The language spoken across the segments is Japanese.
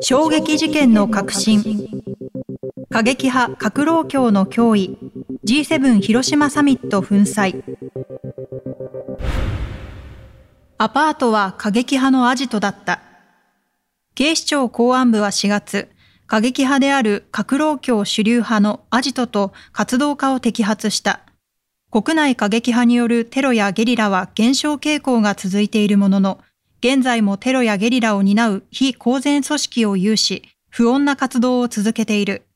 衝撃事件の革新。過激派核老教の脅威。G7 広島サミット粉砕。アパートは過激派のアジトだった。警視庁公安部は4月、過激派である核老教主流派のアジトと活動家を摘発した。国内過激派によるテロやゲリラは減少傾向が続いているものの、現在もテロやゲリラを担う非公然組織を有し、不穏な活動を続けている。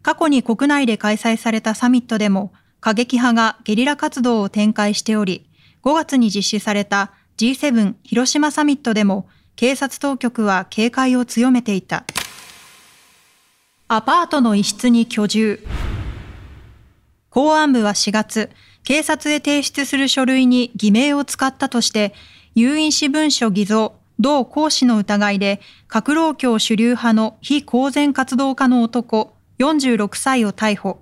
過去に国内で開催されたサミットでも、過激派がゲリラ活動を展開しており、5月に実施された G7 広島サミットでも、警察当局は警戒を強めていた。アパートの一室に居住。公安部は4月、警察へ提出する書類に偽名を使ったとして、有印私文書偽造、同行使の疑いで、核老教主流派の非公然活動家の男、46歳を逮捕。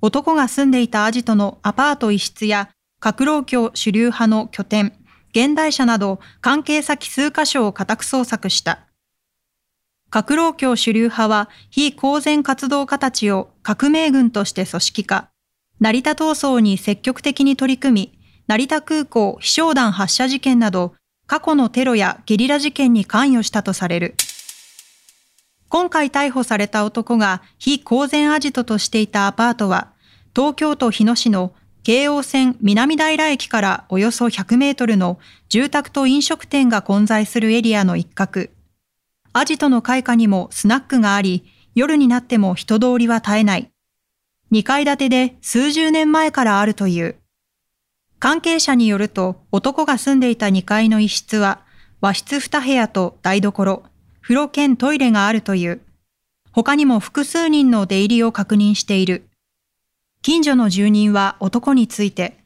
男が住んでいたアジトのアパート一室や、核老教主流派の拠点、現代社など関係先数カ所を家宅捜索した。革老教主流派は非公然活動家たちを革命軍として組織化、成田闘争に積極的に取り組み、成田空港飛翔弾発射事件など、過去のテロやゲリラ事件に関与したとされる。今回逮捕された男が非公然アジトとしていたアパートは、東京都日野市の京王線南平駅からおよそ100メートルの住宅と飲食店が混在するエリアの一角。アジトの開花にもスナックがあり、夜になっても人通りは絶えない。2階建てで数十年前からあるという。関係者によると、男が住んでいた2階の一室は、和室2部屋と台所、風呂兼トイレがあるという。他にも複数人の出入りを確認している。近所の住人は男について、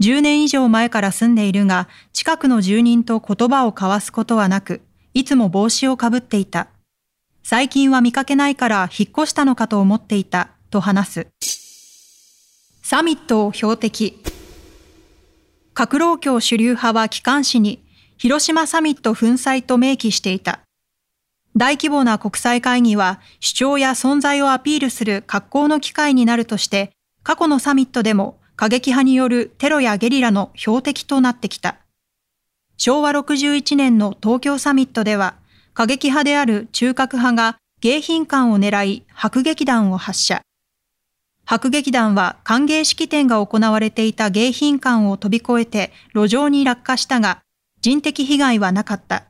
10年以上前から住んでいるが、近くの住人と言葉を交わすことはなく、いつも帽子をかぶっていた。最近は見かけないから引っ越したのかと思っていた、と話す。サミットを標的。核老教主流派は機関紙に、広島サミット粉砕と明記していた。大規模な国際会議は主張や存在をアピールする格好の機会になるとして、過去のサミットでも過激派によるテロやゲリラの標的となってきた。昭和61年の東京サミットでは、過激派である中核派が迎賓館を狙い迫撃弾を発射。迫撃弾は歓迎式典が行われていた迎賓館を飛び越えて路上に落下したが、人的被害はなかった。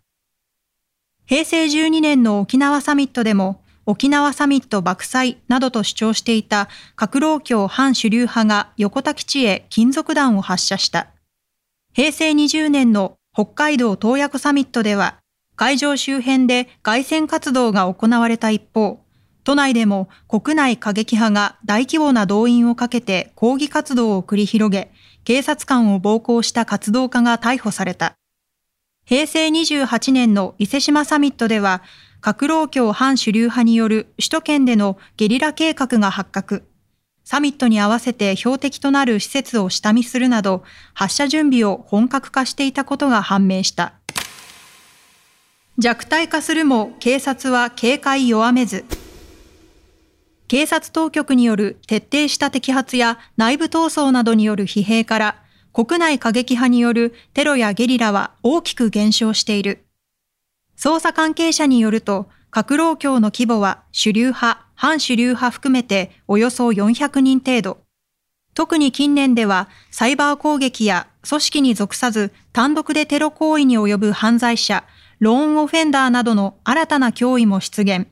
平成12年の沖縄サミットでも、沖縄サミット爆災などと主張していた核老教反主流派が横田基地へ金属弾を発射した。平成20年の北海道洞爺湖サミットでは、会場周辺で外線活動が行われた一方、都内でも国内過激派が大規模な動員をかけて抗議活動を繰り広げ、警察官を暴行した活動家が逮捕された。平成28年の伊勢志摩サミットでは、核老教反主流派による首都圏でのゲリラ計画が発覚。サミットに合わせて標的となる施設を下見するなど、発射準備を本格化していたことが判明した。弱体化するも警察は警戒弱めず。警察当局による徹底した摘発や内部闘争などによる疲弊から、国内過激派によるテロやゲリラは大きく減少している。捜査関係者によると、核老教の規模は主流派、反主流派含めておよそ400人程度。特に近年ではサイバー攻撃や組織に属さず単独でテロ行為に及ぶ犯罪者、ローンオフェンダーなどの新たな脅威も出現。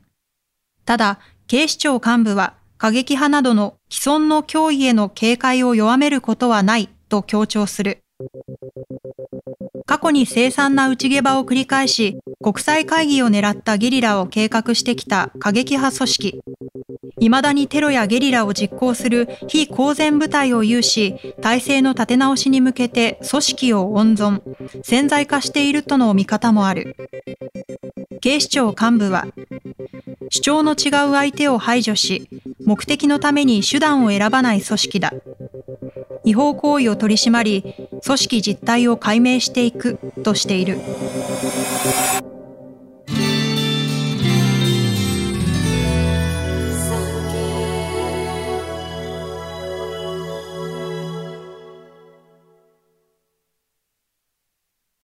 ただ、警視庁幹部は過激派などの既存の脅威への警戒を弱めることはないと強調する。過去に凄惨な内毛場を繰り返し、国際会議を狙ったゲリラを計画してきた過激派組織。未だにテロやゲリラを実行する非公然部隊を有し、体制の立て直しに向けて組織を温存、潜在化しているとの見方もある。警視庁幹部は、主張の違う相手を排除し、目的のために手段を選ばない組織だ。違法行為を取り締まり、組織実態を解明していくとしている。